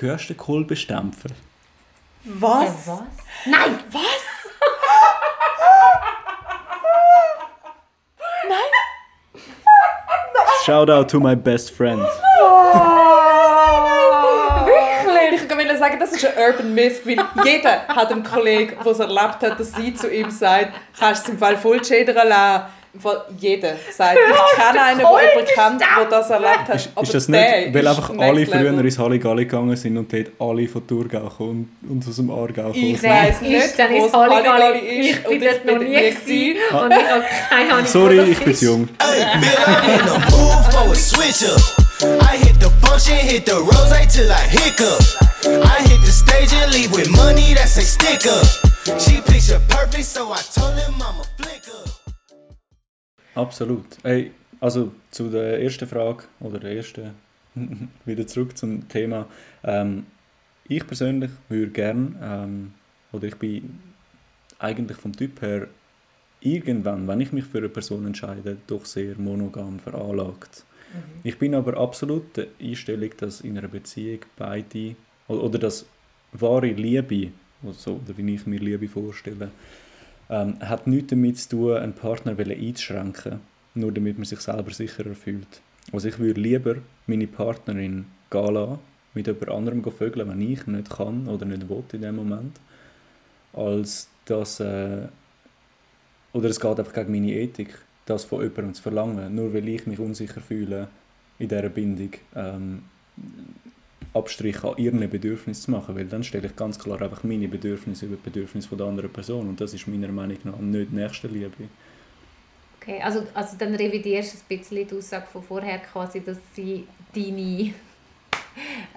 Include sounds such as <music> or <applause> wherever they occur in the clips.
Hörst du den Kolbenstempel? Was? Äh, was? Nein! Was? <laughs> Shout out to my best friend. Wirklich? Ich will sagen, das ist ein Urban Myth, weil jeder hat einen Kollegen, der es erlebt hat, dass sie zu ihm sagt, kannst du es im Fall voll schädern lassen. Fall jeder sagt, ich kenne einen, der jemanden kennt, der das erlebt hat. Ist, ist das nicht, weil ist einfach alle früher level. ins Halligalli gegangen sind und dort alle von Thurgau kommen und, und aus dem Aargau Ich kommen? weiss Ist nicht, dann es Halligalli ist Ich bin dort noch nie gewesen. Und ich habe keine Ahnung, Sorry, wo das ich bin ist. zu jung. I hit the function, hit the rose till I hiccup. I hit the stage and leave with money that's a sticker. She picture perfect, so I told him I'm a flicker. Absolut. Hey, also zu der ersten Frage oder der ersten, <laughs> wieder zurück zum Thema. Ähm, ich persönlich würde gern, ähm, oder ich bin eigentlich vom Typ her irgendwann, wenn ich mich für eine Person entscheide, doch sehr monogam veranlagt. Ich bin aber absolut der Einstellung, dass in einer Beziehung beide, oder, oder dass wahre Liebe, also, oder wie ich mir Liebe vorstelle, ähm, hat nichts damit zu tun, einen Partner einzuschränken, nur damit man sich selber sicherer fühlt. Also ich würde lieber meine Partnerin gehen lassen, mit jemand anderem vögeln, wenn ich nicht kann oder nicht will in dem Moment, als dass, äh, oder es geht einfach gegen meine Ethik, das von jemandem zu verlangen, nur weil ich mich unsicher fühle in dieser Bindung, ähm, Abstrich an ihren Bedürfnissen zu machen, weil dann stelle ich ganz klar einfach meine Bedürfnisse über die Bedürfnisse der anderen Person und das ist meiner Meinung nach nicht Nächstenliebe. Okay, also, also dann revidierst du ein bisschen die Aussage von vorher quasi, dass sie deine... <laughs>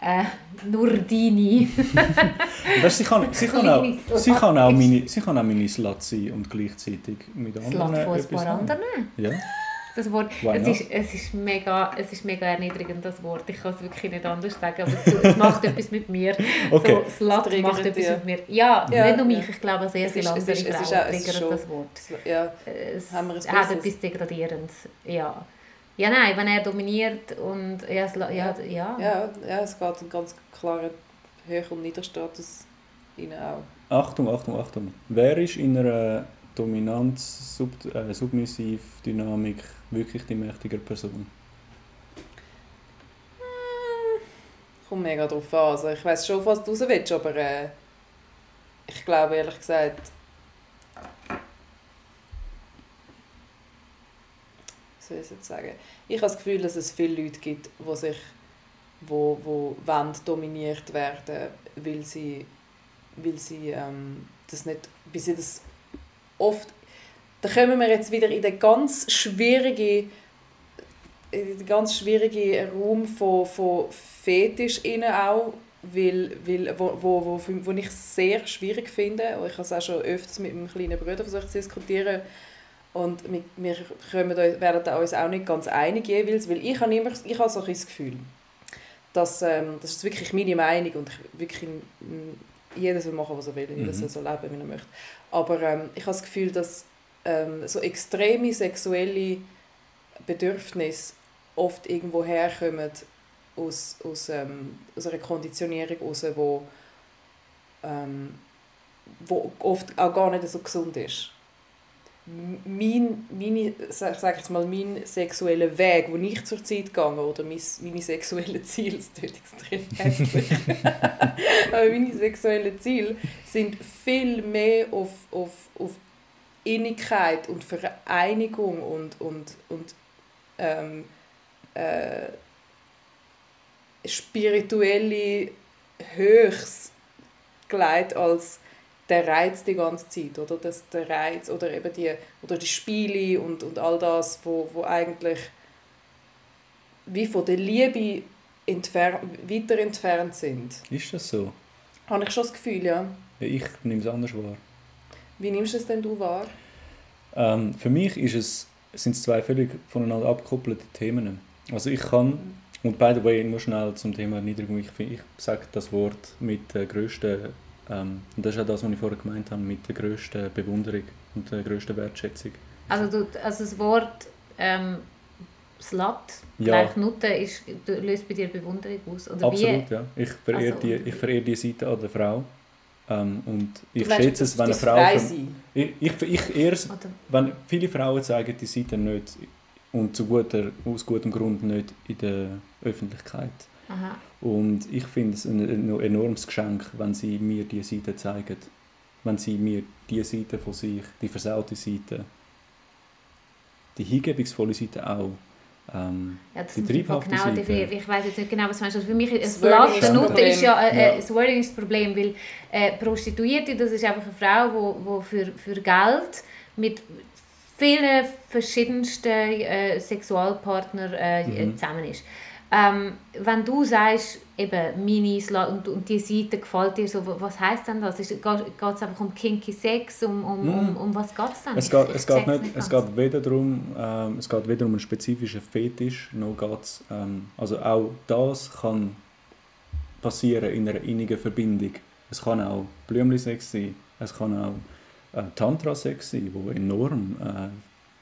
Äh, nur deine... <laughs> Weißt, sie, kann, sie, kann auch, sie, kann auch meine, sie kann auch meine Slut sein und gleichzeitig mit anderen lässt von ein paar anderen. Ja. Das Wort, Why es not? ist, es, ist mega, es ist mega erniedrigend, das Wort. Ich kann es wirklich nicht anders sagen, aber es, es macht etwas mit mir. <laughs> Okay. So, Slut macht etwas dich. mit mir. Ja, Ja, nicht nur mich, ja. ich glaube sehr Es viele ist- es andere ist- es ist auch- es ist schon- das Wort. Ja, Es Haben wir ein hat etwas Degradierendes. Ja. ja, nein, wenn er dominiert und ja, es, ja, ja. ja, ja, es geht einen ganz klaren Höch- und Niederstatus rein auch. Achtung, Achtung, Achtung. Wer ist in einer Dominanz-Submissiv-Dynamik wirklich die mächtigere Person? Kommt mega drauf an. Also ich weiß schon, was du raus willst, aber äh, ich glaube ehrlich gesagt, soll ich jetzt sagen? Ich habe das Gefühl, dass es viele Leute gibt, die sich wo, wo wollen dominiert werden, weil sie, weil sie ähm, das nicht, weil sie das oft, da kommen wir jetzt wieder in den ganz schwierigen in den ganz schwierigen Raum von, von Fetisch innen auch, weil, weil, wo, wo, wo, wo ich sehr schwierig finde. Und ich habe es auch schon öfters mit meinem kleinen Bruder versucht zu diskutieren. Und wir, wir da- werden da uns auch nicht ganz einig jeweils, weil ich habe immer ich habe so ein das Gefühl, dass, ähm, das ist wirklich meine Meinung und ich, wirklich, mm, jeder soll machen, was er will, jeder Mhm. soll so leben, wie er möchte. Aber ähm, ich habe das Gefühl, dass ähm, so extreme sexuelle Bedürfnisse oft irgendwo herkommen aus, aus, ähm, aus einer Konditionierung heraus, wo, ähm, wo oft auch gar nicht so gesund ist. Mein, meine, sag sag jetzt mal, mein sexueller Weg, wo ich zur Zeit gehe, oder mein, meine sexuellen Ziele, das klingt extrem hässlich, <laughs> aber meine sexuellen Ziele sind viel mehr auf, auf, auf Innigkeit und Vereinigung und, und, und ähm, äh, spirituelle Höchst gelegt als der Reiz die ganze Zeit oder das der Reiz oder eben die oder die Spiele und, und all das wo, wo eigentlich wie von der Liebe entfer weiter entfernt sind Ist das so? habe ich schon das Gefühl ja Ja, ich nehme es anders wahr. wie nimmst du es denn du wahr Ähm, für mich ist es, sind es zwei völlig voneinander abgekoppelte Themen. Also ich kann, und by the way, nur schnell zum Thema Erniedrigung, ich, ich sage das Wort mit der grössten, ähm, und das ist auch das, was ich vorher gemeint habe, mit der grössten Bewunderung und der grössten Wertschätzung. Also, du, also das Wort ähm, Slut Ja. gleich Nutte ist, löst bei dir Bewunderung aus? Oder Absolut, ja. Ich verehre Also- die, ich verehre die Seite an der Frau. Ähm, und ich meinst, schätze es, wenn eine Frau... ich, ich, ich Wie? Oder, wenn viele Frauen zeigen die Seite nicht und zu guter, aus gutem Grund nicht in der Öffentlichkeit. aha. Und ich finde es ein, ein enormes Geschenk, wenn sie mir diese Seite zeigen. Wenn sie mir die Seite von sich, die versaute Seite, die hingebungsvolle Seite auch, ähm, Ja, das Die triebhafte genau Seite. definieren. Ich weiß jetzt nicht genau, was du meinst. Also für mich ist Das ein Nutte ist ja, äh, Ja. äh, das Wording ist das Problem, weil äh, Prostituierte, das ist einfach eine Frau, die wo, wo für, für Geld mit vielen verschiedensten äh, Sexualpartnern äh, Mhm. zusammen ist. Ähm, wenn du sagst, eben Slut und, und die Seite gefällt dir so, was heisst denn das? Geht es einfach um kinky Sex? Um, um, um, Mhm. um was geht es denn? Es geht, Ich es geht, nicht, es geht weder darum, ähm, es geht weder um einen spezifischen Fetisch, noch geht's, ähm, also auch das kann passieren in einer innigen Verbindung. Es kann auch Blümli-Sex sein, es kann auch äh, Tantra-Sex sein, wo enorm äh,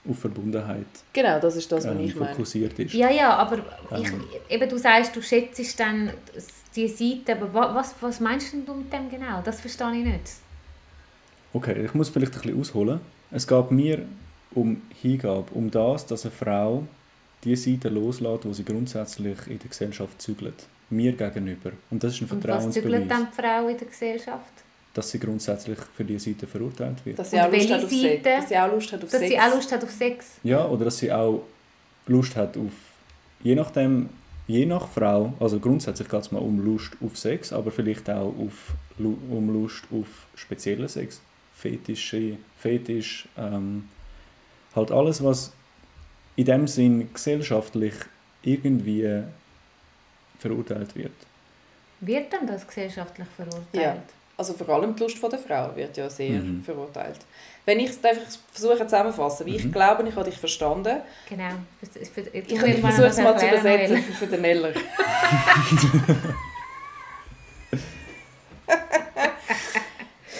auf Verbundenheit Genau, das ist das, was ähm, ich meine. fokussiert ist. Ja, ja, aber ich, Ähm. eben, du sagst, du schätzt dann die Seite, aber wa- was, was meinst du mit dem genau? Das verstehe ich nicht. Okay, ich muss vielleicht ein bisschen ausholen. Es geht mir um Hingabe, um das, dass eine Frau die Seite loslässt, wo sie grundsätzlich in der Gesellschaft zügelt. Mir gegenüber. Und das ist ein Und was zügelt Vertrauensbeweis, dann die Frau in der Gesellschaft? Dass sie grundsätzlich für diese Seite verurteilt wird. Dass sie, auch Lust auf Sex. Seite? dass sie auch Lust hat auf Dass Sex. sie auch Lust hat auf Sex. Ja, oder dass sie auch Lust hat auf, je nachdem, je nach Frau, also grundsätzlich geht es mal um Lust auf Sex, aber vielleicht auch auf, um Lust auf speziellen Sex, Fetische, Fetisch, ähm, halt alles, was in dem Sinn gesellschaftlich irgendwie verurteilt wird. Wird dann das gesellschaftlich verurteilt? Ja. Also vor allem die Lust von der Frau wird ja sehr Mhm. verurteilt. Wenn ich es einfach versuche zusammenzufassen, wie ich Mhm. glaube, ich habe dich verstanden. Genau. Ich, ich, ich, Ich, ich versuche es mal zu übersetzen für, für den Neller. <laughs>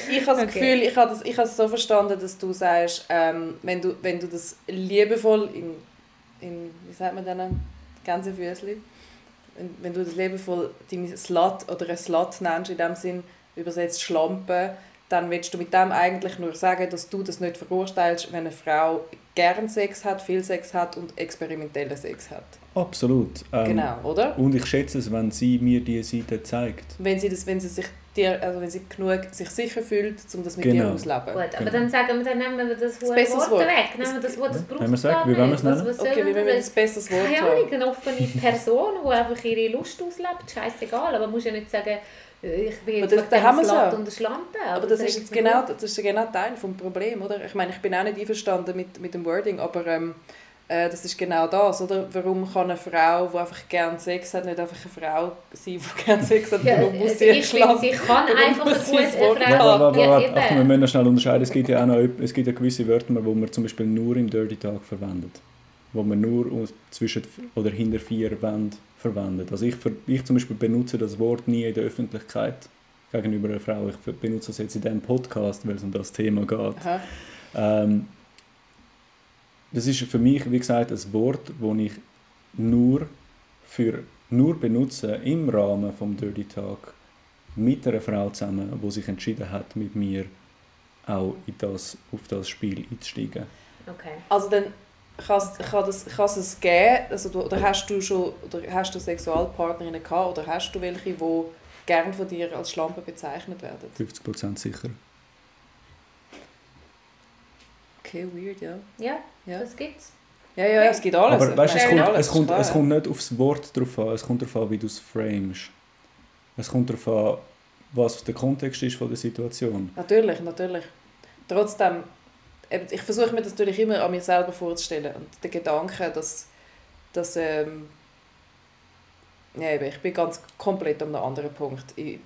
ich habe das Okay. Gefühl, ich habe, das, ich habe es so verstanden, dass du sagst, ähm, wenn, du, wenn du das liebevoll in, in wie sagt man denn, Gänsefüßli, wenn, wenn du das liebevoll deine Slut oder eine Slut nennst, in dem Sinn übersetzt Schlampe, dann willst du mit dem eigentlich nur sagen, dass du das nicht verurteilst, wenn eine Frau gern Sex hat, viel Sex hat und experimentellen Sex hat. Absolut. Ähm, Genau, oder? Und ich schätze es, wenn sie mir diese Seite zeigt. Wenn sie, das, wenn sie sich dir, also wenn sie genug sich sicher fühlt, um das mit Genau. dir auszuleben. Gut, aber Genau. dann sagen wir, dann nehmen wir das, Das Wort Wort. weg. Nehmen wir das Wort, das braucht es gar wie nicht. es Was, nennen? was Okay, wie wir das? ein besseres Wort Keine Ahnung, eine offene Person, die einfach ihre Lust auslebt, scheißegal. Aber man muss ja nicht sagen, ich bin Aber das- jetzt da haben ja. und Schlampe. Aber das ist jetzt mich genau, das ist genau Teil des Problems, oder? Ich meine, ich bin auch nicht einverstanden mit, mit dem Wording, aber ähm, äh, das ist genau das, oder? Warum kann eine Frau, die einfach gerne Sex hat, nicht einfach eine Frau sein, die <laughs> gerne Sex hat? Ja, Warum muss also sie ich finde, sie kann Warum einfach eine gute das Wort Frau? Warte, warte, Ja. Achtung, wir müssen schnell unterscheiden. Es gibt ja auch noch, es gibt ja gewisse Wörter, die man zum Beispiel nur im Dirty Talk verwendet. Wo man nur zwischen oder hinter vier Wänden verwendet. Also ich, ich zum Beispiel benutze das Wort nie in der Öffentlichkeit gegenüber einer Frau. Ich benutze es jetzt in diesem Podcast, weil es um das Thema geht. Ähm, das ist für mich, wie gesagt, ein Wort, das ich nur, für, nur benutze im Rahmen des Dirty Talk mit einer Frau zusammen, die sich entschieden hat, mit mir auch in das, auf das Spiel einzusteigen. Okay. Also dann kann das, kann es es geben, also du, oder hast du schon oder hast du Sexualpartnerinnen gehabt oder hast du welche, die gern von dir als Schlampe bezeichnet werden? 50% sicher. Okay, weird, ja. Ja, Ja, das gibt's. ja, ja, es gibt alles. Aber weißt, es, Es kommt, alles, es, kommt, klar, es ja. kommt nicht aufs Wort drauf an, es kommt darauf an, wie du es framest. Es kommt darauf an, was der Kontext ist von der Situation. Natürlich, natürlich. Trotzdem, ich versuche mir das natürlich immer an mir selber vorzustellen. Und der Gedanke, dass, dass ähm, ja, eben, ich bin ganz komplett an einem anderen Punkt. Ich,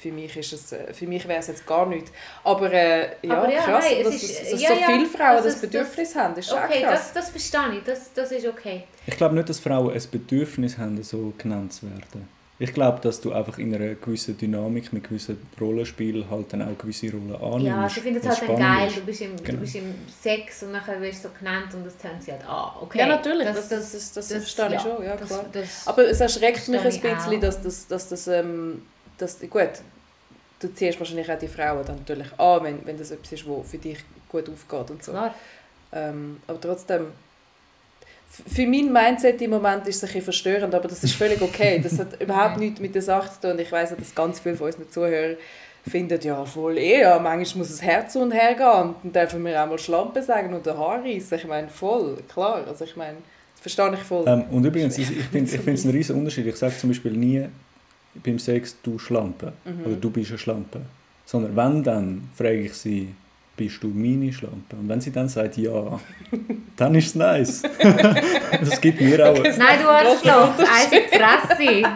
für mich, ist es, äh, für mich wäre es jetzt gar nichts. Aber äh, ja, Aber ja, krass, nein, es dass, ist- dass, dass ja, so ja, viele Frauen das das, ist- Bedürfnis haben, ist Okay, auch krass. das, das verstehe ich. Das, das ist okay. Ich glaube nicht, dass Frauen ein Bedürfnis haben, so genannt zu werden. Ich glaube, dass du einfach in einer gewissen Dynamik, mit gewissen Rollenspielen halt dann auch gewisse Rollen annimmst. Ja, sie finden es was halt dann geil. Du bist, im, Genau. du bist im Sex und nachher wirst du so genannt und das hören sie halt an. Okay. Ja, natürlich, das, das, das, das, verstehe ich ja, schon, ja das, klar. Das, Aber es erschreckt mich ein ich bisschen, auch. dass das, dass das, ähm, dass, gut, du ziehst wahrscheinlich auch die Frauen dann natürlich an, wenn, wenn das etwas ist, was für dich gut aufgeht und so. klar. Ähm, aber trotzdem, für mein Mindset im Moment ist es ein bisschen verstörend, aber das ist völlig okay. Das hat <laughs> überhaupt nichts mit der Sache zu tun. Und ich auch, dass ganz viele von unseren Zuhörern finden, ja, voll eh, ja, manchmal muss das Herz und her gehen und dann dürfen wir auch mal Schlampe sagen oder Haar reissen. Ich meine, voll, klar. Also ich meine, das verstehe ich voll. Ähm, und übrigens, ich, ich finde es <laughs> einen riesen Unterschied. Ich sage zum Beispiel nie beim Sex, du Schlampe Mhm. oder du bist eine Schlampe. Sondern wenn dann, frage ich sie, bist du meine Schlampe? Und wenn sie dann sagt ja, <laughs> dann ist es nice. <laughs> das gibt mir auch... Nein, du Arschloch, eins in die Fresse.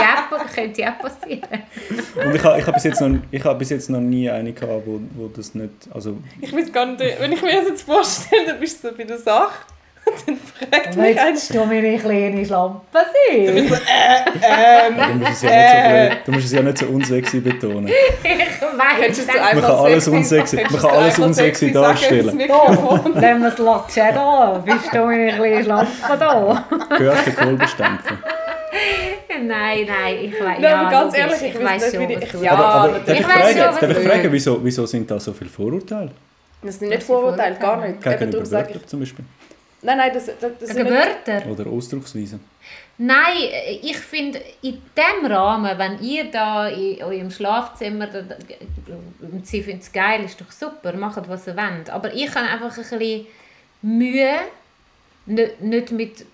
auch, könnte auch passieren. Und ich habe ich hab bis, jetzt noch- ich hab bis jetzt noch nie eine gehabt, wo, wo das nicht... Also, Ich weiß gar nicht, wenn ich mir das jetzt vorstelle, dann bist du so bei der Sache <laughs> dann fragt mich einer, du meine kleine Schlampe sein? du, musst es ja nicht so, blöd- du musst es ja nicht so unsexy betonen. Ich einfach Man kann alles sexy- unsexy- man kann alles unsexy darstellen. Lassen wir es latschen da. Bist du meine kleine Schlampe da? Gehört der Kolbenstempel. Nein, nein, ich weiß aber ganz ehrlich, ich ich weiß nicht, schon, ich- du ja, aber, aber darf ich fragen, darf ich wieso, wieso sind da so viele Vorurteile? Das sind nicht Vorurteile, gar nicht. Eben Gegenüber darum sage ich, Wörtern zum Beispiel? Nein, nein, das, das, das sind nicht, Wörter? Oder Ausdrucksweisen? Nein, ich finde, in dem Rahmen, wenn ihr da in eurem Schlafzimmer und sie findet es geil, ist doch super, macht was ihr wollt. Aber ich habe einfach ein bisschen Mühe, nicht, nicht mit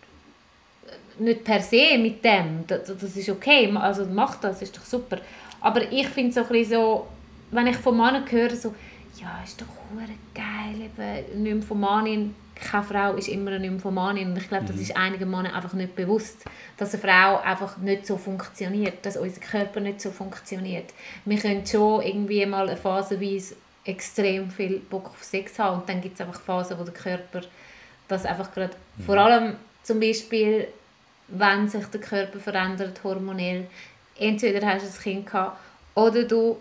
nicht per se mit dem, das, das ist okay, also macht das, ist doch super. Aber ich finde so ein bisschen so, wenn ich von Männern höre, so, ja, ist doch hure geil, eben Nymphomanin, keine Frau ist immer eine Nymphomanin und ich glaube, das ist einigen Männern einfach nicht bewusst, dass eine Frau einfach nicht so funktioniert, dass unser Körper nicht so funktioniert. Wir können schon irgendwie mal eine phasenweise extrem viel Bock auf Sex haben und dann gibt es einfach Phasen, wo der Körper das einfach gerade, vor allem zum Beispiel, wenn sich der Körper verändert, hormonell, entweder hast du ein Kind gehabt oder du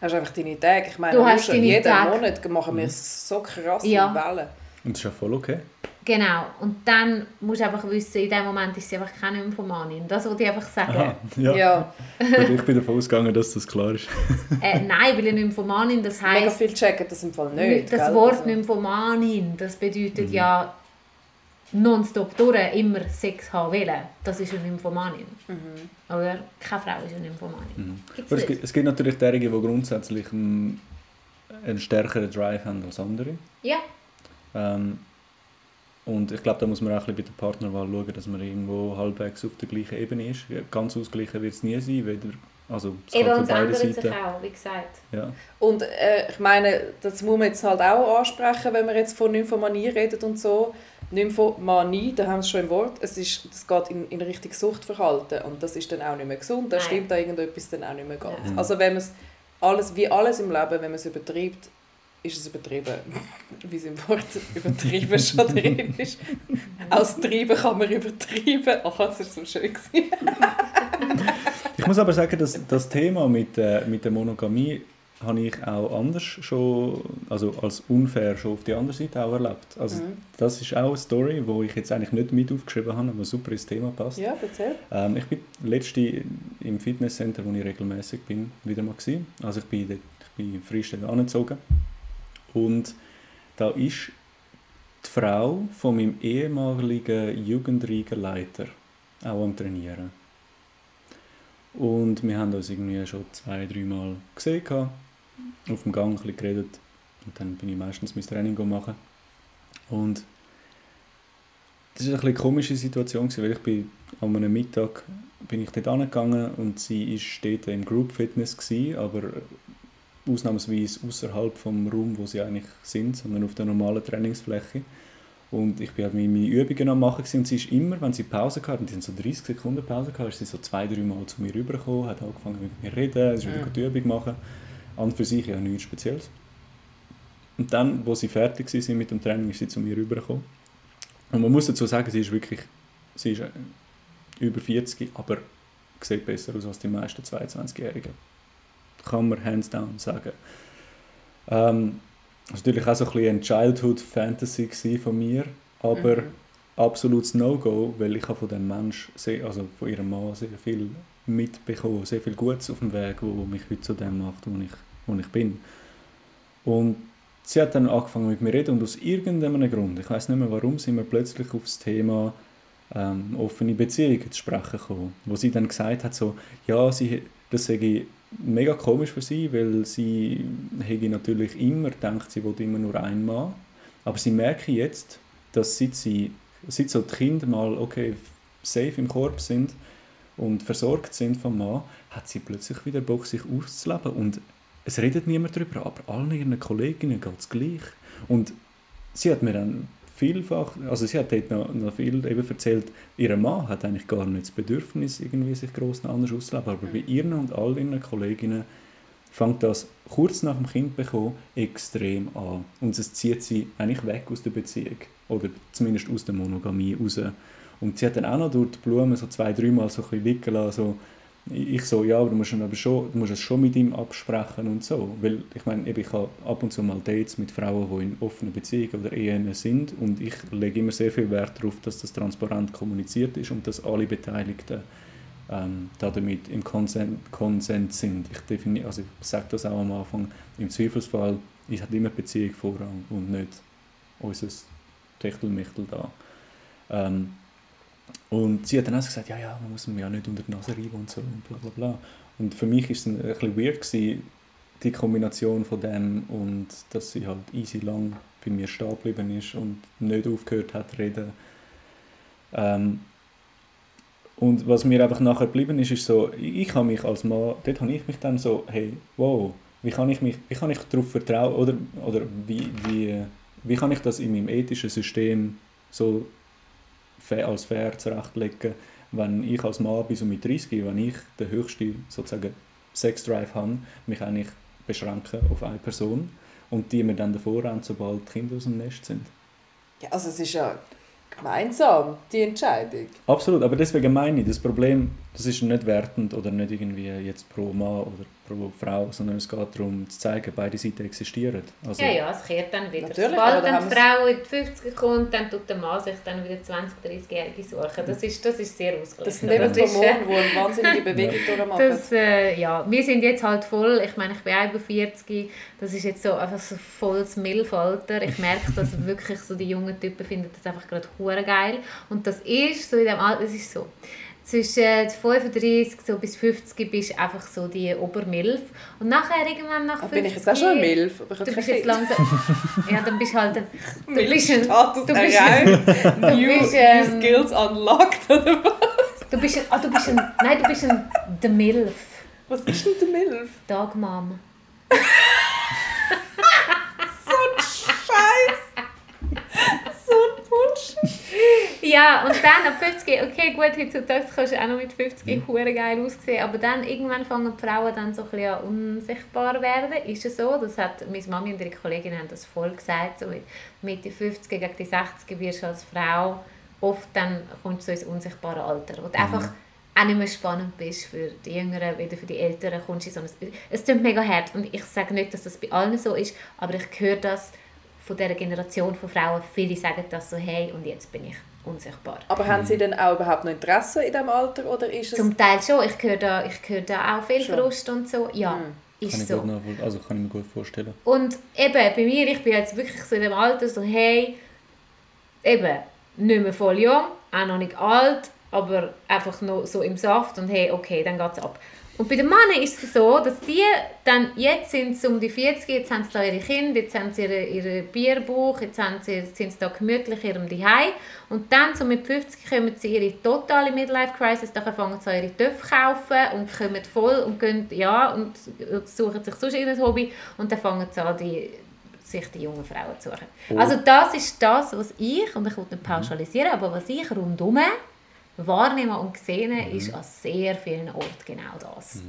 hast einfach deine Tage. Ich meine, Du hast schon jeden Tage. Monat machen wir so krasse Ja. Wellen. Und das ist ja voll okay. Genau. Und dann musst du einfach wissen, in dem Moment ist sie einfach keine Nymphomanin. Das wollte ich einfach sagen. Aha, ja. Ja, Gut, ich bin davon ausgegangen, dass das klar ist. <laughs> Äh, nein, weil eine Nymphomanin, das mega heisst, viel checken das im Fall nicht. das gell? Wort Also, Nymphomanin, das bedeutet ja nonstop durch immer Sex haben wollen. Das ist eine Nymphomanin. Oder? Keine Frau ist eine Nymphomanin. Gibt's Aber es nicht? gibt, es gibt natürlich derige, die grundsätzlich einen, einen stärkeren Drive haben als andere. Ja, Ähm, und ich glaube, da muss man auch ein bisschen bei der Partnerwahl schauen, dass man irgendwo halbwegs auf der gleichen Ebene ist. Ganz ausgeglichen wird es nie sein, weder, also es eben kann und für es beide ändert sich Seiten. auch, wie gesagt. Ja. Und äh, ich meine, das muss man jetzt halt auch ansprechen, wenn wir jetzt von Nymphomanie reden und so. Nymphomanie, da haben wir es schon im Wort, es ist, das geht in, in Richtung Suchtverhalten und das ist dann auch nicht mehr gesund, da stimmt da irgendetwas dann auch nicht mehr ganz. Ja. Also wenn man es, alles, wie alles im Leben, wenn man es übertreibt, ist es übertrieben. Wie es im Wort übertrieben schon <laughs> drin ist. Aus Treiben kann man übertreiben. Ach, das ist so schön. Ich muss aber sagen, dass das Thema mit, äh, mit der Monogamie habe ich auch anders schon, also als unfair schon auf die andere Seite auch erlebt. Also Mhm. das ist auch eine Story, wo ich jetzt eigentlich nicht mit aufgeschrieben habe, aber super ins Thema passt. Ja, erzähl. Ähm, ich bin letzte im Fitnesscenter, wo ich regelmäßig bin, wieder mal gewesen. Also ich bin, ich bin frisch angezogen. Und da ist die Frau von meinem ehemaligen Jugendregenleiter auch am Trainieren. Und wir haben uns irgendwie schon zwei, drei Mal gesehen, auf dem Gang ein bisschen geredet. Und dann bin ich meistens mein Training machen. Und das war eine bisschen komische Situation, weil ich bin an einem Mittag bin ich dort angegangen und sie ist dort im Group Fitness gewesen, aber ausnahmsweise außerhalb vom Raum, wo sie eigentlich sind, sondern auf der normalen Trainingsfläche. Und ich bin halt meine Übungen am machen und sie ist immer, wenn sie Pause hatte, und die haben so 30 Sekunden Pause gehabt, ist sie so zwei, drei Mal zu mir rübergekommen, hat angefangen mit mir zu reden, ist wieder Mhm. die Übung machen. An und für sich ja nichts Spezielles. Und dann, wo sie fertig waren mit dem Training, ist sie zu mir rübergekommen. Und man muss dazu sagen, sie ist wirklich, sie ist äh, über 40, aber sieht besser aus als die meisten 22-Jährigen. Kann man hands down sagen. Ähm, das war natürlich auch so ein bisschen eine Childhood-Fantasy von mir, aber Mhm. absolutes No-Go, weil ich habe von dem Mensch, sehr, also von ihrem Mann, sehr viel mitbekommen, sehr viel Gutes auf dem Weg, wo mich heute zu dem macht, wo ich, wo ich bin. Und sie hat dann angefangen mit mir zu reden und aus irgendeinem Grund, ich weiß nicht mehr warum, sind wir plötzlich auf das Thema ähm, offene Beziehungen zu sprechen gekommen, wo sie dann gesagt hat, so, ja, sie, das sei mega komisch für sie, weil sie hätte natürlich immer gedacht, sie wollte immer nur einen Mann, aber sie merke jetzt, dass seit, sie, seit so die Kinder mal okay, safe im Korb sind und versorgt sind vom Mann, hat sie plötzlich wieder Bock, sich auszuleben und es redet niemand darüber, aber allen ihren Kolleginnen geht es gleich. Und sie hat mir dann vielfach, also sie hat dort noch, noch viel eben erzählt, ihr Mann hat eigentlich gar nicht das Bedürfnis, irgendwie sich gross anders auszuleben, aber bei ihren und all ihren Kolleginnen fängt das kurz nach dem Kind bekommen extrem an. Und es zieht sie eigentlich weg aus der Beziehung. Oder zumindest aus der Monogamie raus. Und sie hat dann auch noch durch die Blumen so zwei, dreimal so ein bisschen liegen lassen, so, ich so, ja, aber du musst, aber schon, du musst es schon mit ihm absprechen und so. Weil ich meine, ich habe ab und zu mal Dates mit Frauen, die in offenen Beziehungen oder Ehen sind und ich lege immer sehr viel Wert darauf, dass das transparent kommuniziert ist und dass alle Beteiligten ähm, da damit im Konsent sind. Ich, definiere, also ich sage das auch am Anfang, im Zweifelsfall ist hat immer Beziehung Vorrang und nicht unser Techtelmechtel da. Ähm, und sie hat dann auch gesagt, ja, ja, man muss mir ja nicht unter die Nase reiben und so und bla bla bla. Und für mich war es ein bisschen weird, gewesen, die Kombination von dem und dass sie halt easy lang bei mir stehen geblieben ist und nicht aufgehört hat zu reden. Ähm, und was mir einfach nachher geblieben ist, ist so, ich habe mich als Mann, dort habe ich mich dann so, hey, wow, wie kann ich mich, wie kann ich darauf vertrauen, oder, oder wie, wie, wie kann ich das in meinem ethischen System so als fair zurechtlegen, wenn ich als Mann bis um mit 30, wenn ich den höchsten sozusagen Sexdrive habe, mich eigentlich beschränken auf eine Person und die mir dann davor rennt, sobald die Kinder aus dem Nest sind. Ja, also es ist ja gemeinsam, die Entscheidung. Absolut, aber deswegen meine ich, das Problem, das ist nicht wertend oder nicht irgendwie jetzt pro Mann oder pro Frau, sondern es geht darum zu zeigen, beide Seiten existieren. Also, Ja, ja, es kehrt dann wieder. Natürlich, Sobald da dann die Frau in die 50 kommt, dann tut der Mann sich dann wieder 20, 30-Jährige suchen. Das ist, das ist sehr ausgeglichen. Das sind eben Das Hormone, die eine wahnsinnige Bewegung <laughs> durchmachen. Das, äh, ja, wir sind jetzt halt voll, ich meine, ich bin auch über 40, das ist jetzt so einfach so volles Milfalter. Ich merke, <laughs> dass wirklich so die jungen Typen finden das einfach gerade hure geil. Und das ist so in dem Alter, es ist so, zwischen 35 so bis 50 bist du einfach so die Obermilf. Und nachher irgendwann nach Ah, 50... bin ich jetzt auch schon eine Milf? Aber ich Du bist jetzt langsam... Ja, dann bist du halt... ein- Du bist ein... Du bist erreicht. Du New, bist, new ähm, Skills unlocked, oder was? Du bist ein... Ah, du bist ein... Nein, du bist ein... Der Milf. Was ist denn der Milf? Dogmam. So ein Scheiß! So ein Bullshit! Ja, und dann ab 50, okay, gut, heutzutage kannst du auch noch mit 50 hure geil aussehen, aber dann irgendwann fangen die Frauen dann so ein bisschen an unsichtbar werden. Ist es so? Das hat, meine Mami und ihre Kollegin haben das voll gesagt, so mit Mitte 50 gegen die 60 wirst du als Frau oft dann kommst du so ins unsichtbare Alter, wo du einfach auch nicht mehr spannend bist für die Jüngeren, weder für die Älteren, kommst du so ein, es klingt mega hart und ich sage nicht, dass das bei allen so ist, aber ich höre das von dieser Generation von Frauen, viele sagen das so, hey, und jetzt bin ich unsichtbar. Aber haben Sie denn auch überhaupt noch Interesse in diesem Alter? Oder ist es... Zum Teil schon, ich höre da, ich höre da auch viel Schon. Frust und so, ja, Mhm. kann, ist ich so. gut nachvoll- also kann ich mir gut vorstellen. Und eben, bei mir, ich bin jetzt wirklich so in dem Alter, so hey, eben, nicht mehr voll jung, auch noch nicht alt, aber einfach noch so im Saft und hey, okay, dann geht's ab. Und bei den Männern ist es so, dass die dann, jetzt sind sie um die 40, jetzt haben sie da ihre Kinder, jetzt haben sie ihre, ihre Bierbuch, jetzt haben sie, sind sie da gemütlich in ihrem Zuhause und dann so mit 50 kommen sie ihre totale Midlife-Crisis, dann fangen sie an ihre Töpfe kaufen und kommen voll und gehen, ja, und suchen sich sonst ein Hobby und dann fangen sie an, die, sich die jungen Frauen zu suchen. Oh. Also das ist das, was ich, und ich will nicht pauschalisieren, aber was ich rundum wahrnehme und sehe, ist an sehr vielen Orten genau das.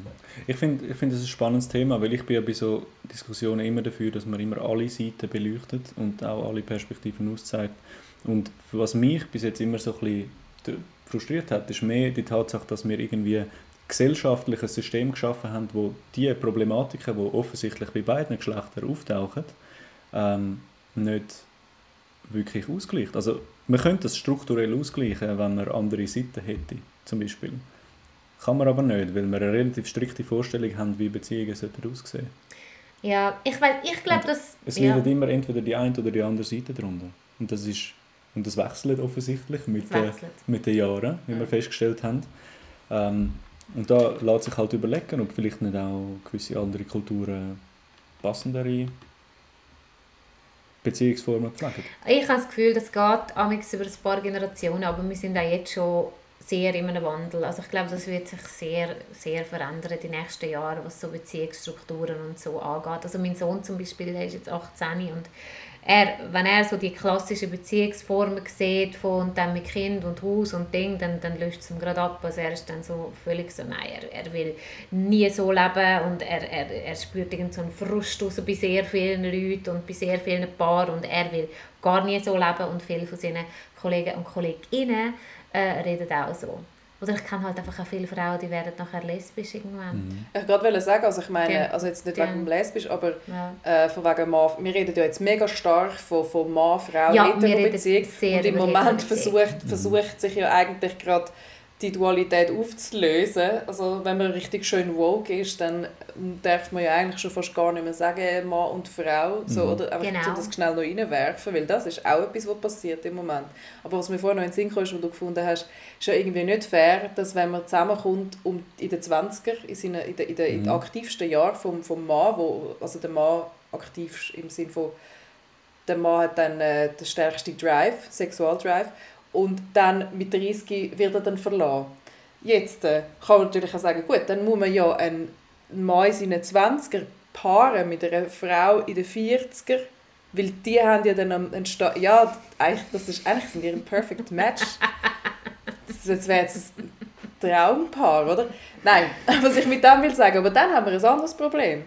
Ich finde, ich find, das ist ein spannendes Thema, weil ich bin ja bei so Diskussionen immer dafür, dass man immer alle Seiten beleuchtet und auch alle Perspektiven auszeigt. Und was mich bis jetzt immer so ein bisschen frustriert hat, ist mehr die Tatsache, dass wir irgendwie gesellschaftlich ein System geschaffen haben, wo die Problematiken, die offensichtlich bei beiden Geschlechtern auftauchen, ähm, nicht wirklich ausgleicht. Also man könnte das strukturell ausgleichen, wenn man andere Seiten hätte, zum Beispiel. Kann man aber nicht, weil wir eine relativ strikte Vorstellung haben, wie Beziehungen sollten aussehen Ja, ich, weiß, ich glaube, dass... Es ja, leidet immer entweder die eine oder die andere Seite darunter. Und das, ist, und das wechselt offensichtlich mit, es den, wechselt. mit den Jahren, wie wir Ja. festgestellt haben. Ähm, und da lässt sich halt überlegen, ob vielleicht nicht auch gewisse andere Kulturen passendere Beziehungsformen pflegen. Ich habe das Gefühl, das geht amigs über ein paar Generationen, aber wir sind auch jetzt schon sehr in einem Wandel. Also ich glaube, das wird sich sehr, sehr verändern die nächsten Jahre, was so Beziehungsstrukturen und so angeht. Also mein Sohn zum Beispiel, der ist jetzt 18 und er, wenn er so die klassischen Beziehungsformen sieht von dann mit Kind und Haus und Ding, dann, dann löst es ihm gerade ab. Also er ist dann so völlig so, nein, er, er will nie so leben und er, er, er spürt irgend so einen Frust raus bei sehr vielen Leuten und bei sehr vielen Paaren und er will gar nie so leben und viele von seinen Kollegen und Kolleginnen äh, reden auch so. Oder ich kenne halt einfach auch viele Frauen, die werden nachher lesbisch irgendwann. Ich wollte gerade sagen, also ich meine, Ja. also jetzt nicht Ja. wegen Lesbisch, aber Ja. äh, von wegen Mann, wir reden ja jetzt mega stark von, von Mann, Frau, Ja, wir reden Hetero-Beziehung und im Moment versucht, versucht sich ja eigentlich gerade die Dualität aufzulösen. Also wenn man richtig schön woke ist, dann darf man ja eigentlich schon fast gar nicht mehr sagen Mann und Frau, so, Mhm. oder einfach Genau. das schnell noch reinwerfen, weil das ist auch etwas, was passiert im Moment. Aber was mir vorhin noch in den Sinn kam, ist, was du gefunden hast, ist ja irgendwie nicht fair, dass wenn man zusammenkommt um in den 20er, in, seinen, in, den, in den Mhm. aktivsten Jahren vom, vom Mann, wo, also der Mann aktiv im Sinn von der Mann hat dann äh, den stärksten Drive, Sexualdrive und dann mit 30 wird er dann verlassen. Jetzt äh, kann man natürlich auch sagen, gut, dann muss man ja einen Mann in seinen 20er paaren mit einer Frau in den 40er, weil die haben ja dann am- einen Sta ja, eigentlich, das ist eigentlich sind die ein perfect match. Das, wäre jetzt ein Traumpaar, oder? Nein, <laughs> was ich mit dem will sagen, aber dann haben wir ein anderes Problem.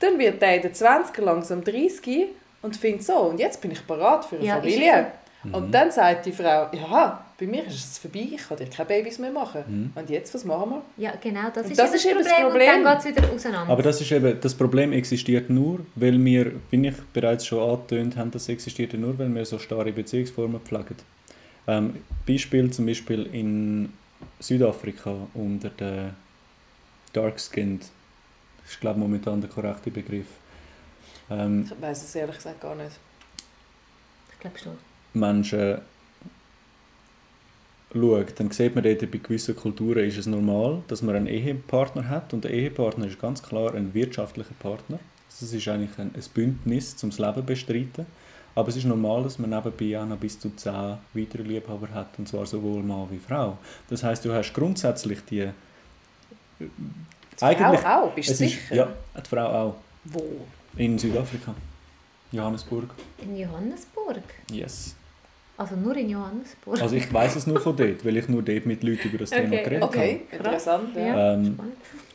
Dann wird der in den 20er langsam 30 und findet so, und jetzt bin ich bereit für eine Ja, Familie. Mhm. Und dann sagt die Frau, ja, bei mir ist es vorbei, ich kann dir keine Babys mehr machen. Mhm. Und jetzt, was machen wir? Ja, genau, das ist, das ist eben das Problem. Problem. Und dann geht es wieder auseinander. Aber das ist eben, das Problem existiert nur, weil wir, wie ich bereits schon angetönt habe, das existiert ja nur, weil wir so starre Beziehungsformen pflegen. Ähm, Beispiel zum Beispiel in Südafrika unter den Dark Skinned, das ist glaube ich momentan der korrekte Begriff. Ähm, Ich weiß es ehrlich gesagt gar nicht. ich glaube schon. Menschen schaut, dann sieht man dort, bei gewissen Kulturen ist es normal, dass man einen Ehepartner hat und der Ehepartner ist ganz klar ein wirtschaftlicher Partner. Also es ist eigentlich ein, ein Bündnis, um das Leben zu bestreiten. Aber es ist normal, dass man nebenbei auch noch bis zu 10 weitere Liebhaber hat, und zwar sowohl Mann wie Frau. Das heißt, du hast grundsätzlich die... Die Eigentlich- Frau auch, bist du Es ist, sicher? ja, die Frau auch. Wo? In Südafrika. Johannesburg. In Johannesburg? Yes. Also nur in Johannesburg? Also ich weiß es nur von dort, weil ich nur dort mit Leuten über das Thema Okay. geredet habe. Okay, interessant. Ja. Ähm.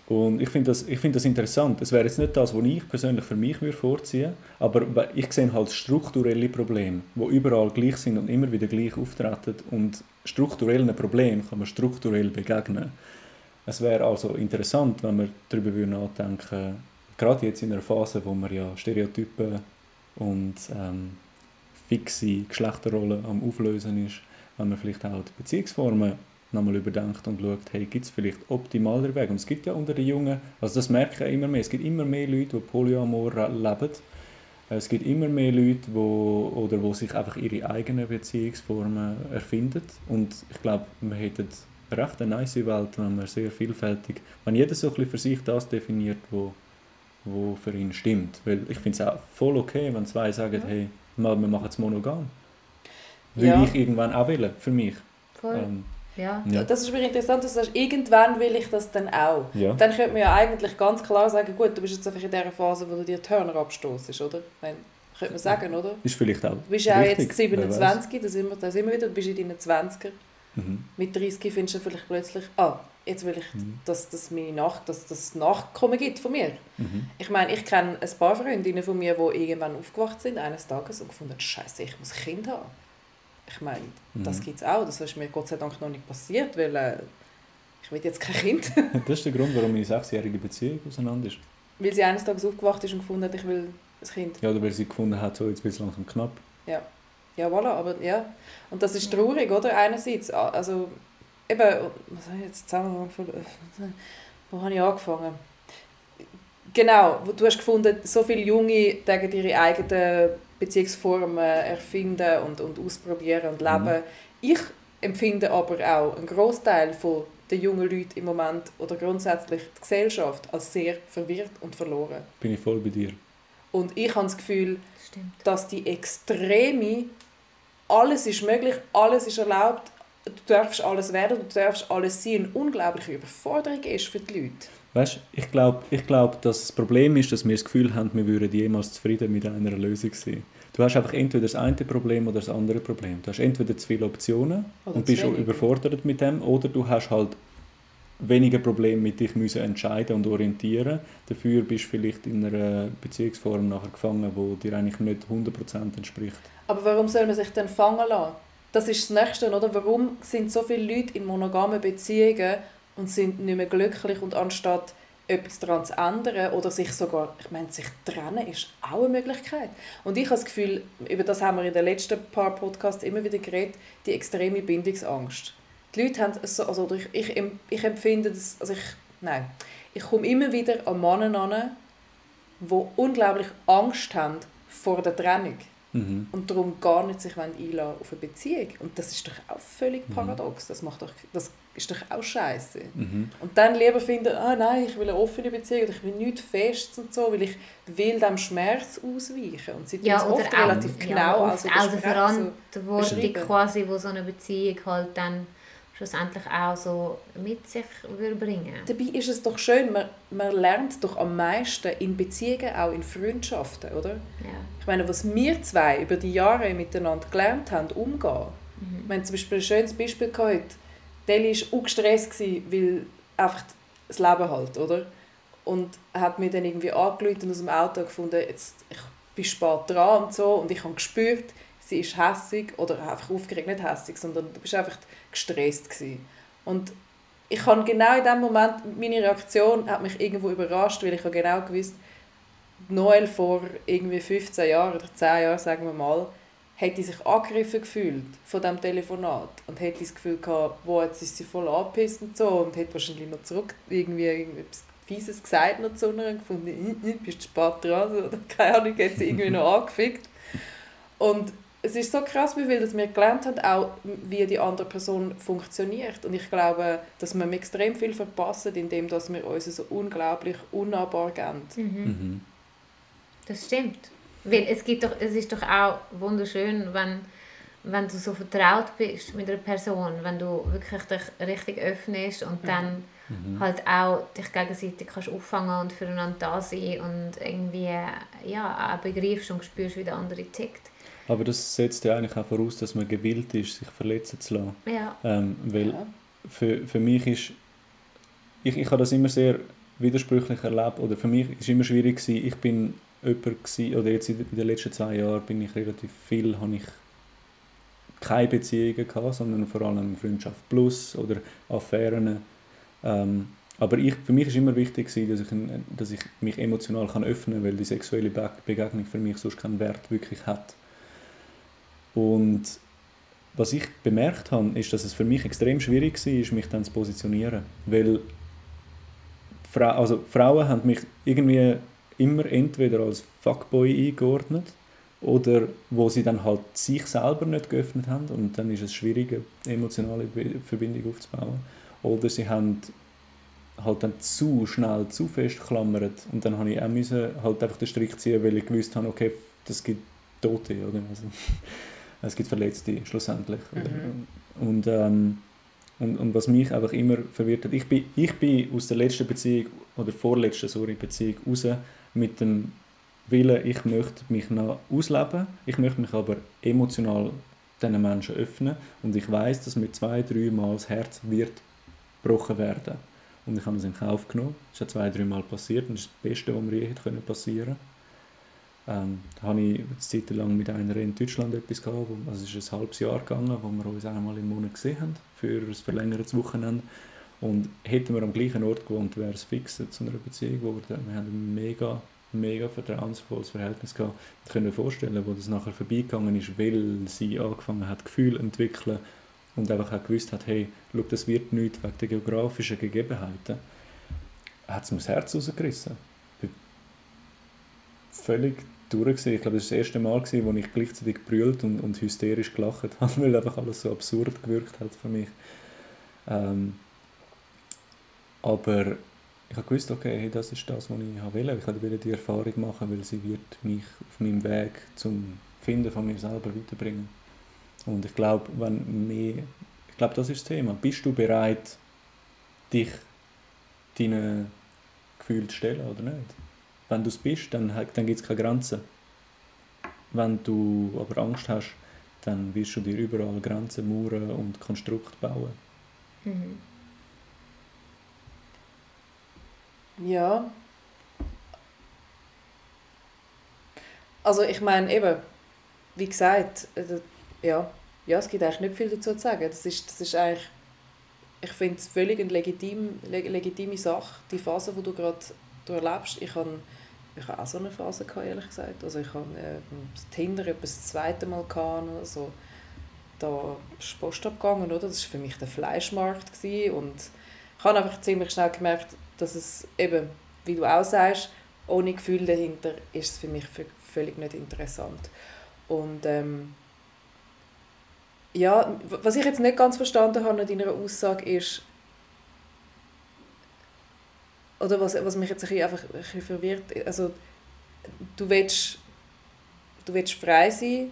Und ich finde das, ich find das interessant. Es wäre jetzt nicht das, was ich persönlich für mich würde vorziehen aber we- ich sehe halt strukturelle Probleme, die überall gleich sind und immer wieder gleich auftreten. Und strukturellen Problemen kann man strukturell begegnen. Es wäre also interessant, wenn wir darüber nachdenken gerade jetzt in einer Phase, wo man ja Stereotypen und ähm, fixe Geschlechterrollen am Auflösen ist, wenn man vielleicht auch die Beziehungsformen nochmal überdenkt und schaut, hey, gibt es vielleicht optimaler Wege? Und es gibt ja unter den Jungen, also das merken immer mehr, es gibt immer mehr Leute, die Polyamor leben. Es gibt immer mehr Leute, wo, oder wo sich einfach ihre eigenen Beziehungsformen erfinden. Und ich glaube, wir hätten recht eine nice Welt, wenn wir sehr vielfältig, wenn jeder so ein bisschen für sich das definiert, wo, wo für ihn stimmt. Weil ich finde es auch voll okay, wenn zwei sagen, hey, wir wir machen es monogam. Will Ja. ich irgendwann auch wollen, für mich. Voll. Ähm, ja. ja. Das ist mir interessant, dass du sagst, irgendwann will ich das dann auch. Ja. Dann könnte man ja eigentlich ganz klar sagen, gut, du bist jetzt einfach in der Phase, wo du dir die Hörner abstoßest, oder? Dann könnte man sagen, oder? Ist vielleicht auch Du bist ja auch jetzt wer weiß. 27, da sind, wir, da sind wir wieder, du bist in deinen 20er. Mhm. Mit 30 findest du vielleicht plötzlich, ah, jetzt will ich, Mhm. dass das meine Nach dass das Nachkommen gibt von mir. Mhm. Ich meine, ich kenne ein paar Freundinnen von mir, die irgendwann aufgewacht sind, eines Tages, und gefunden haben, Scheiße, ich muss Kind haben. Ich meine, das Mhm. gibt es auch. Das ist mir Gott sei Dank noch nicht passiert, weil äh, ich ich will jetzt kein Kind. <laughs> Das ist der Grund, warum meine sechsjährige Beziehung auseinander ist. weil sie eines Tages aufgewacht ist und gefunden hat, ich will ein Kind. Ja, oder weil sie gefunden hat, so jetzt wird es langsam knapp. Ja, voilà, aber ja. Und das ist traurig, oder? Einerseits, also eben, was habe ich jetzt Zusammenhang von, wo habe ich angefangen? Genau, wo- du hast gefunden, so viele Junge gegen ihre eigenen Beziehungsformen erfinden und, und ausprobieren und leben. Ich empfinde aber auch einen Großteil von den jungen Leuten im Moment oder grundsätzlich die Gesellschaft als sehr verwirrt und verloren. Bin ich voll bei dir. Und ich habe das Gefühl, Das stimmt. dass die Extreme, alles ist möglich, alles ist erlaubt, du darfst alles werden, du darfst alles sein, eine unglaubliche Überforderung ist für die Leute. Weißt ich glaube, ich glaub, dass das Problem ist, dass wir das Gefühl haben, wir würden jemals zufrieden mit einer Lösung sein. Du hast einfach entweder das eine Problem oder das andere Problem. Du hast entweder zu viele Optionen Oder und bist schon wenig. überfordert mit dem, oder du hast halt weniger Probleme mit dich müssen entscheiden und orientieren. Dafür bist du vielleicht in einer Beziehungsform nachher gefangen, wo dir eigentlich nicht 100% entspricht. Aber warum soll man sich dann fangen lassen? Das ist das Nächste, oder? Warum sind so viele Leute in monogamen Beziehungen und sind nicht mehr glücklich und anstatt etwas daran zu ändern oder sich sogar, ich meine, sich trennen ist auch eine Möglichkeit. Und ich habe das Gefühl, über das haben wir in den letzten paar Podcasts immer wieder geredet, die extreme Bindungsangst. Die Leute haben so, also ich, ich, ich empfinde das, also ich, nein, ich komme immer wieder an Männer an, die unglaublich Angst haben vor der Trennung Mhm. und darum gar nicht sich einlassen auf eine Beziehung. Und das ist doch auch völlig paradox. Das, macht doch, das ist doch auch scheiße. Mhm. Und dann lieber finden, ah nein, ich will eine offene Beziehung oder ich will nichts Festes und so, weil ich will dem Schmerz ausweichen. Und sie tun Ja, es oder oft auch, relativ ja, genau oft also auch der Verantwortung beschreiben. quasi, wo so eine Beziehung halt dann schlussendlich auch so mit sich würde bringen. Dabei ist es doch schön, man, man lernt doch am meisten in Beziehungen, auch in Freundschaften, oder? Ja. Ich meine, was wir zwei über die Jahre miteinander gelernt haben, umgehen. Wir haben zum Beispiel ein schönes Beispiel gehabt. Deli war auch gestresst, weil einfach das Leben halt, oder? Und hat mir dann irgendwie angerufen und aus dem Auto gefunden, jetzt, ich bin spät dran und so. Und ich habe gespürt, sie ist hässig oder einfach aufgeregt, nicht hässig, sondern du bist einfach gestresst gewesen. Und ich habe genau in dem Moment, meine Reaktion hat mich irgendwo überrascht, weil ich habe genau gewusst, Noel vor irgendwie 15 Jahren oder 10 Jahren, sagen wir mal, hätte sich angegriffen gefühlt von diesem Telefonat und hätte das Gefühl gehabt, wo jetzt ist sie voll angepisst und so und hätte wahrscheinlich noch zurück irgendwie etwas Fieses gesagt noch zu ihr und gefunden, «Ih, ih, bist du spät dran <laughs> oder keine Ahnung, hat sie irgendwie noch angefickt. Und es ist so krass, wie viel dass wir gelernt haben, auch wie die andere Person funktioniert. Und ich glaube, dass wir extrem viel verpassen, indem dass wir uns so unglaublich unnahbar geben. Mhm. Das stimmt. Weil es, gibt doch, es ist doch auch wunderschön, wenn, wenn du so vertraut bist mit einer Person, wenn du wirklich dich richtig öffnest und dann halt auch dich gegenseitig kannst auffangen und füreinander da sein und irgendwie ja, auch begreifst und spürst, wie der andere tickt. Aber das setzt ja eigentlich auch voraus, dass man gewillt ist, sich verletzen zu lassen. Ja, Ähm, weil Ja. für, für mich ist, ich, ich habe das immer sehr widersprüchlich erlebt, oder für mich ist immer schwierig gewesen, ich bin jemand gewesen, oder jetzt in den letzten zwei Jahren bin ich relativ viel, habe ich keine Beziehungen gehabt, sondern vor allem Freundschaft plus oder Affären. Ähm, aber ich, für mich ist immer wichtig gewesen, dass ich, dass ich mich emotional kann öffnen kann, weil die sexuelle Be Begegnung für mich sonst keinen Wert wirklich hat. Und was ich bemerkt habe, ist, dass es für mich extrem schwierig war, mich dann zu positionieren. Weil Fra also Frauen haben mich irgendwie immer entweder als Fuckboy eingeordnet oder wo sie dann halt sich selber nicht geöffnet haben und dann ist es schwierig, eine emotionale Verbindung aufzubauen. Oder sie haben halt dann zu schnell, zu fest geklammert und dann habe ich auch müssen halt einfach den Strick ziehen, weil ich gewusst habe, okay, das gibt Tote, oder? Also, es gibt Verletzte schlussendlich. Und, ähm, und, und was mich einfach immer verwirrt hat, ich bin, ich bin aus der letzten Beziehung, oder vorletzten sorry, Beziehung raus mit dem Willen, ich möchte mich noch ausleben, ich möchte mich aber emotional diesen Menschen öffnen und ich weiß, dass mir zwei, drei Mal das Herz wird gebrochen werden. Und ich habe das in Kauf genommen. Das ist ja zwei, drei Mal passiert und das ist das Beste, was mir je hätte können passieren ähm, habe ich eine Zeit lang mit einer in Deutschland etwas gehabt, also es ist ein halbes Jahr gegangen, wo wir uns einmal im Monat gesehen haben, für ein verlängertes Wochenende. Und hätten wir am gleichen Ort gewohnt, wäre es fix zu einer Beziehung geworden. Wir haben ein mega, mega vertrauensvolles Verhältnis gehabt. Ich kann mir vorstellen, wo das nachher vorbeigegangen ist, weil sie angefangen hat, Gefühle zu entwickeln und einfach auch gewusst hat, hey, schau, das wird nichts wegen der geografischen Gegebenheiten, hat es mir das Herz rausgerissen. Ich durchgesehen. Ich glaube, das war das erste Mal, gewesen, wo ich gleichzeitig gebrüllt und, und hysterisch gelacht habe, <laughs> weil einfach alles so absurd gewirkt hat für mich. Ähm, aber ich habe gewusst, okay, hey, das ist das, was ich wollte. Ich wollte die Erfahrung machen, weil sie wird mich auf meinem Weg zum Finden von mir selber weiterbringen. Und ich glaube, wenn mehr, ich glaube, das ist das Thema. Bist du bereit, dich deinen Gefühlen zu stellen oder nicht? Wenn du es bist, dann, dann gibt es keine Grenzen. Wenn du aber Angst hast, dann wirst du dir überall Grenzen, Mauern und Konstrukte bauen. Mhm. Ja. Also ich meine eben, wie gesagt, äh, ja, ja, es gibt eigentlich nicht viel dazu zu sagen. Das ist, das ist eigentlich, ich finde es völlig eine legitim, legitime Sache, die Phase, die du gerade erlebst. Ich habe ich habe auch so eine Phase gehabt, ehrlich gesagt. Also ich habe äh, Tinder etwa das zweite Mal gehabt, also da ist Post abgegangen, oder? Das war für mich der Fleischmarkt gewesen. und ich habe einfach ziemlich schnell gemerkt, dass es eben, wie du auch sagst, ohne Gefühl dahinter ist es für mich völlig nicht interessant. Und ähm, ja, was ich jetzt nicht ganz verstanden habe an deiner Aussage ist, oder was, was mich jetzt ein bisschen, einfach ein bisschen verwirrt, also du willst, du willst frei sein,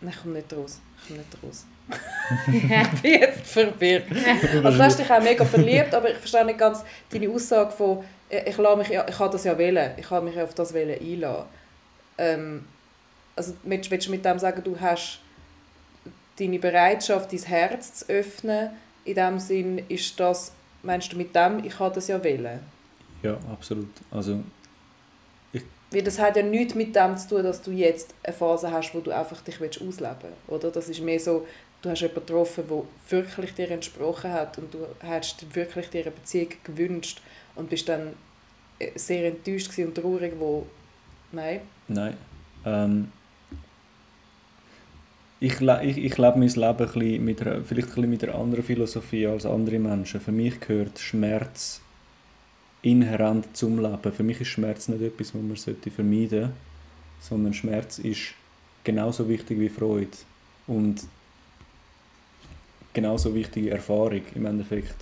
nein, ich komme nicht raus, ich komme nicht raus. <laughs> ich bin jetzt verwirrt. Also du hast dich auch mega verliebt, aber ich verstehe nicht ganz deine Aussage von, äh, ich, lasse mich, ich kann das ja wählen, ich kann mich auf das wählen einlassen. Ähm, also willst, willst du mit dem sagen, du hast deine Bereitschaft, dein Herz zu öffnen, in dem Sinn ist das, meinst du mit dem, ich kann das ja wählen? Ja, absolut. Also, ich Weil das hat ja nichts mit dem zu tun, dass du jetzt eine Phase hast, wo du einfach dich ausleben willst, oder? Das ist mehr so, du hast jemanden getroffen, der wirklich dir entsprochen hat und du hast wirklich dir eine Beziehung gewünscht und bist dann äh, sehr enttäuscht und traurig, wo... Nein? Nein. Ähm, ich, ich, ich lebe mein Leben ein bisschen mit vielleicht ein bisschen mit einer anderen Philosophie als andere Menschen. Für mich gehört Schmerz inhärent zum Leben. Für mich ist Schmerz nicht etwas, was man sollte vermeiden sollte, sondern Schmerz ist genauso wichtig wie Freude und genauso wichtige Erfahrung im Endeffekt.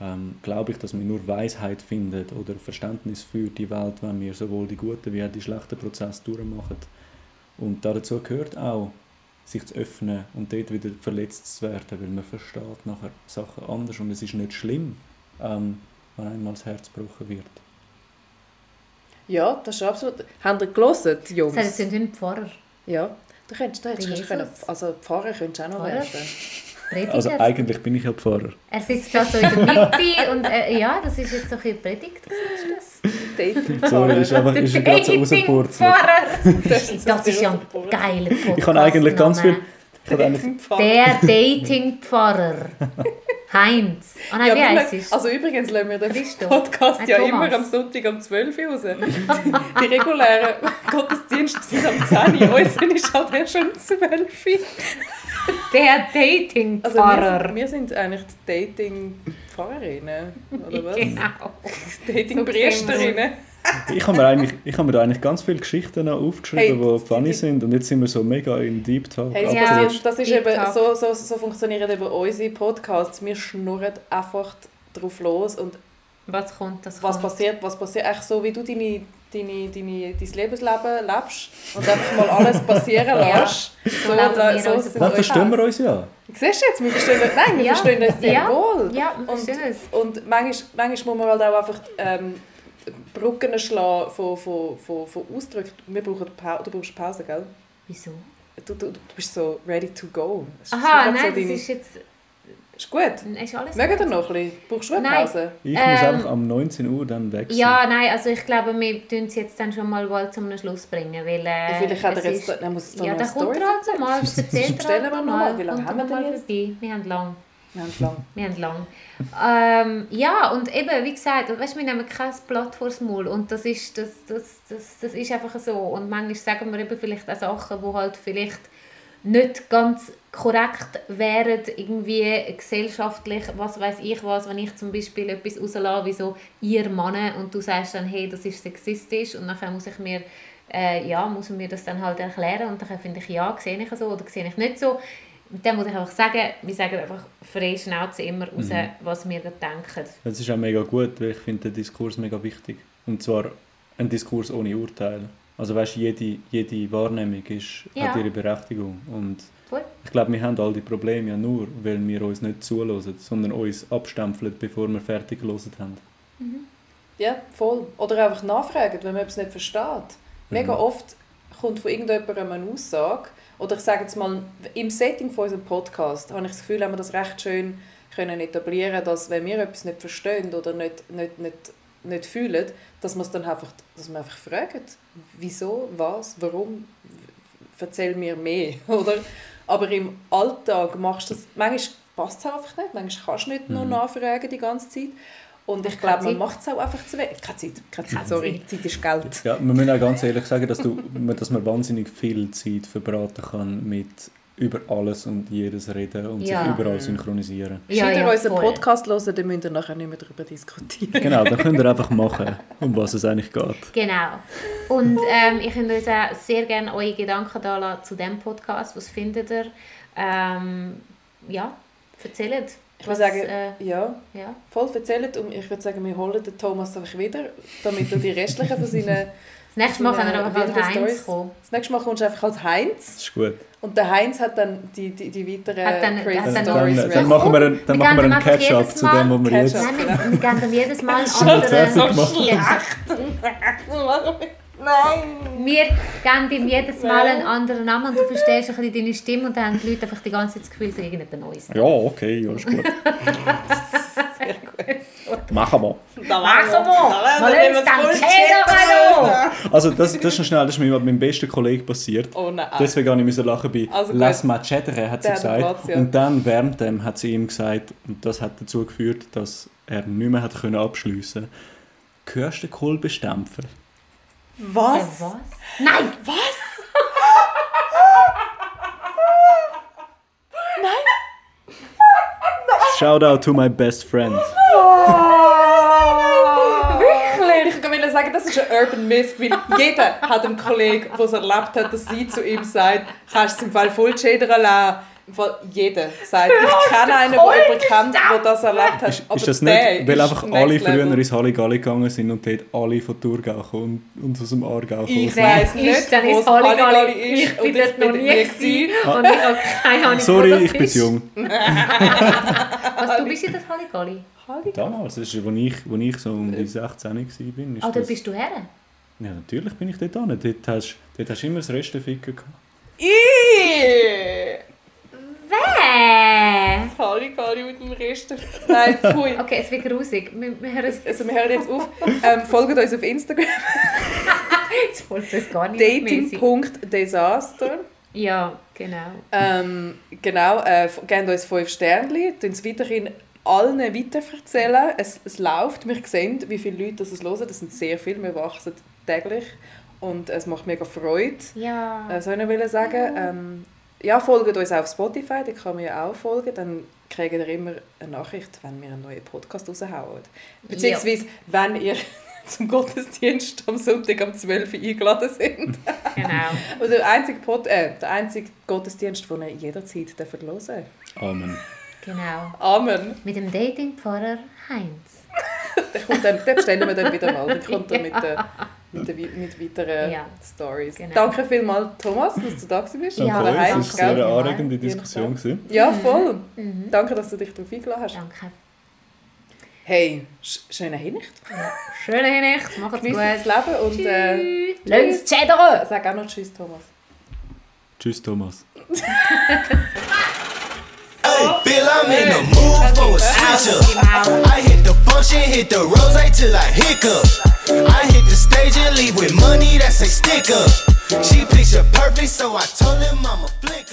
Ähm, glaube ich, dass wir nur Weisheit findet oder Verständnis für die Welt, wenn wir sowohl die guten wie auch die schlechten Prozesse durchmachen. Und dazu gehört auch sich zu öffnen und dort wieder verletzt zu werden, weil man versteht nachher Sachen anders und es ist nicht schlimm, ähm, wenn einmal das Herz gebrochen wird. Ja, das ist absolut... Haben ihr gelesen, Jungs? Das sind ein Pfarrer. Ja, du könntest, du hättest können, also Pfarrer könntest du auch noch Pfarrer? werden. Prediger. Also eigentlich bin ich ja Pfarrer. Er sitzt da so in der Mitte und äh, ja, das ist jetzt so ein Predigt, ist das? Sorry, ist einfach ist gerade so rausgepurzelt. Das, das ist ja ein geiler Podcast. Ich habe eigentlich ganz viel... Der Dating-Pfarrer. Heinz. Oh nein, ja, wie heißt es? Also übrigens lassen wir den Podcast ja immer am Sonntag um 12 Uhr raus. Die regulären Gottesdienste sind am 10 Uhr. Uns ist halt erst um 12 Uhr. Der Dating-Pfarrer. Also wir, sind, wir sind eigentlich die Dating-Pfarrerinnen, oder was? Genau. Dating-Priesterinnen. ich habe mir, eigentlich, ich hab mir da eigentlich ganz viele Geschichten aufgeschrieben, hey, die funny sind und jetzt sind wir so mega in Deep Talk. Hey, ja, das ist eben, so, so, so funktionieren eben unsere Podcasts. Wir schnurren einfach drauf los und was kommt, das was kommt. passiert, was passiert, echt so wie du deine, deine, deine, dein Lebensleben lebst und einfach mal alles passieren <laughs> lässt. ja, so, so, so Dann verstehen wir uns ja. Siehst du jetzt, wir verstehen, nein, wir ja. verstehen uns sehr ja. wohl. Ja, wir und, es. Und manchmal, manchmal muss man halt auch einfach ähm, Brücken schlagen von, von, von, von Ausdrücken. Wir brauchen pa du brauchst Pause, gell? Wieso? Du, du, du bist so ready to go. Aha, nein, so deine... das ist jetzt... Ist gut. Ist alles Mögen ihr noch ein bisschen? Brauchst du eine Pause? Ich ähm, muss einfach am 19 Uhr dann weg sein. Ja, nein, also ich glaube, wir tun es jetzt dann schon mal wohl zum Schluss bringen, weil äh, Vielleicht hat er jetzt, dann muss es Ja, dann kommt er halt mal, erzählt Stellen wir noch mal, wie lange haben wir denn jetzt? Vorbei. Wir haben lang. Wir haben lang. Wir haben lang. ähm, ja, und eben, wie gesagt, weißt, wir nehmen kein Blatt vors Maul und das ist, das, das, das, das ist einfach so. Und manchmal sagen wir eben vielleicht auch Sachen, die halt vielleicht nicht ganz korrekt wären, irgendwie gesellschaftlich, was weiß ich was, wenn ich zum Beispiel etwas rauslasse, wie so «ihr Mann» und du sagst dann «hey, das ist sexistisch» und dann muss ich mir äh, ja, muss mir das dann halt erklären und dann finde ich «ja, sehe ich so oder sehe ich nicht so». Und dann muss ich einfach sagen, wir sagen einfach frei Schnauze immer raus, Mhm. was wir da denken. Das ist auch mega gut, weil ich finde den Diskurs mega wichtig. Und zwar ein Diskurs ohne Urteil. Also weißt, jede, jede Wahrnehmung ist, Ja. hat ihre Berechtigung. Und Voll. ich glaube, wir haben all die Probleme ja nur, weil wir uns nicht zuhören, sondern uns abstempeln, bevor wir fertig gelesen haben. Ja, voll. Oder einfach nachfragen, wenn man etwas nicht versteht. Mega Mhm. oft kommt von irgendjemandem eine Aussage, oder ich sage jetzt mal, im Setting von unserem Podcast habe ich das Gefühl, haben wir das recht schön können etablieren, dass wenn wir etwas nicht verstehen oder nicht, nicht, nicht, nicht fühlen, dass wir es dann einfach, dass wir einfach fragen, wieso, was, warum, erzähl mir mehr, <laughs> oder? Aber im Alltag machst du das, manchmal passt es einfach nicht, manchmal kannst du nicht nur Mhm. nachfragen die ganze Zeit. Und ich glaube, man macht es auch einfach zu wenig. Keine Zeit, keine Zeit, sorry. Zeit ist Geld. Ja, wir müssen auch ganz ehrlich sagen, dass, du, <laughs> dass man wahnsinnig viel Zeit verbraten kann mit über alles und jedes reden und Ja. sich überall synchronisieren. Ja, ihr ja, unseren voll. Podcast hören, dann müsst ihr nachher nicht mehr darüber diskutieren. Genau, dann könnt ihr <laughs> einfach machen, um was es eigentlich geht. Genau. Und ähm, ich würde uns auch sehr gerne eure Gedanken da lassen zu diesem Podcast. Was findet ihr? Ähm, ja, erzählt. Ich würde sagen, äh, ja, ja. voll erzählt. Und ich würde sagen, wir holen den Thomas einfach wieder, damit er die restlichen von seinen... <laughs> Das nächste Mal können wir Seine aber als Heinz kommen. Das nächste Mal kommst du einfach als Heinz. Das ist gut. Und der Heinz hat dann die, die, die weiteren Hat dann- crazy hat Dann, dann- Stories. dann, dann machen wir einen, dann machen wir geben einen Catch-up zu dem, was wir jetzt... Nein, wir, geben ihm jedes Mal einen anderen... Ja, Nein! wir geben ihm jedes Mal einen anderen Namen und du verstehst ein bisschen deine Stimme und dann haben die Leute einfach die ganze Zeit das Gefühl, sie sind irgendjemand Neues. Ja, okay, alles gut. <laughs> Sehr gut. Machen wir. Da Machen wir! Mal uns dann Käse Also das, das ist schnell, das ist mir mit meinem besten Kollegen passiert. Oh nein. Deswegen habe ich müssen lachen bei Also. «Lass mal chattere», hat sie gesagt. Und dann während dem hat sie ihm gesagt, und das hat dazu geführt, dass er nicht mehr hat können abschliessen konnte, «Hörst du den Kolbestempfer?» Was? Äh, was? Nein! «Shout out to my best friend». <laughs> Wirklich? Ich will sagen, das ist ein Urban Myth, weil jeder hat einen Kollegen, der es erlebt hat, dass sie zu ihm sagt, kannst du es im Fall voll schädern lassen. Fall jeder sagt, ich kenne einen, der jemanden kennt, der das erlebt hat. Ist, ist das nicht, weil ist einfach alle level. früher ins Halligalli gegangen sind und dort alle von Thurgau kommen und, aus dem Aargau kommen Ich weiss Ich nicht, dann es Halligalli Halligalli. ist Ich bin dort noch nie gewesen. Und ich habe keine Ahnung, wo Sorry, das ich bin ist. zu jung. Was, du bist in das Halligalli? Damals, das ist, als ich, als ich so um die 16 war, ist Ah, da das- bist du her? Ja, natürlich bin ich dort hin. Dort hast, dort hast du immer das Resteficken gehabt. Ihhh! Wer? Halligalli mit dem Rest. Nein, pfui. Okay, es wird grusig. Wir, wir hören es. Also wir hören jetzt auf. Ähm, folgt uns auf Instagram. <laughs> Jetzt folgt es gar nicht. Dating.desaster. Ja, genau. Ähm, genau, äh, gebt uns 5 Sternchen, tun es weiterhin allen weiterverzählen. Es, es läuft, wir sehen, wie viele Leute das es hören. Das sind sehr viele, wir wachsen täglich und es macht mega Freude. Ja. Äh, soll ich noch sagen? Ähm, ja, folgt uns auf Spotify, da kann man ja auch folgen. Dann kriegt ihr immer eine Nachricht, wenn wir einen neuen Podcast raushauen. Beziehungsweise, wenn ihr <laughs> zum Gottesdienst am Sonntag um 12 Uhr eingeladen sind. <laughs> Genau. Und der einzige, Pod äh, der einzige Gottesdienst, den ihr jederzeit hören dürft. Amen. Genau. Amen. Mit dem Datingpfarrer Heinz. <laughs> Der kommt dann, den bestellen wir dann wieder mal. Der kommt dann mit, äh, mit, der, mit weiteren Ja. Stories. Genau. Danke vielmals, Thomas, dass du da bist. Ja, euch, Heinz, das war eine gell? sehr anregende Diskussion. gewesen. Ja, voll. Mhm. Danke, dass du dich darauf eingeladen hast. Danke. Hey, sch schöne Hinricht. Schöne Nacht, macht's gut. das Leben und äh, Tschüss. Lass uns chattern. sag auch noch Tschüss, Thomas. Tschüss, Thomas. Hey, Bill, I'm in the mood for a switch up. I hit the function, hit the rose till I hiccup. I hit the stage and leave with money that's a stick up. She picture perfect, so I told him I'm a flick.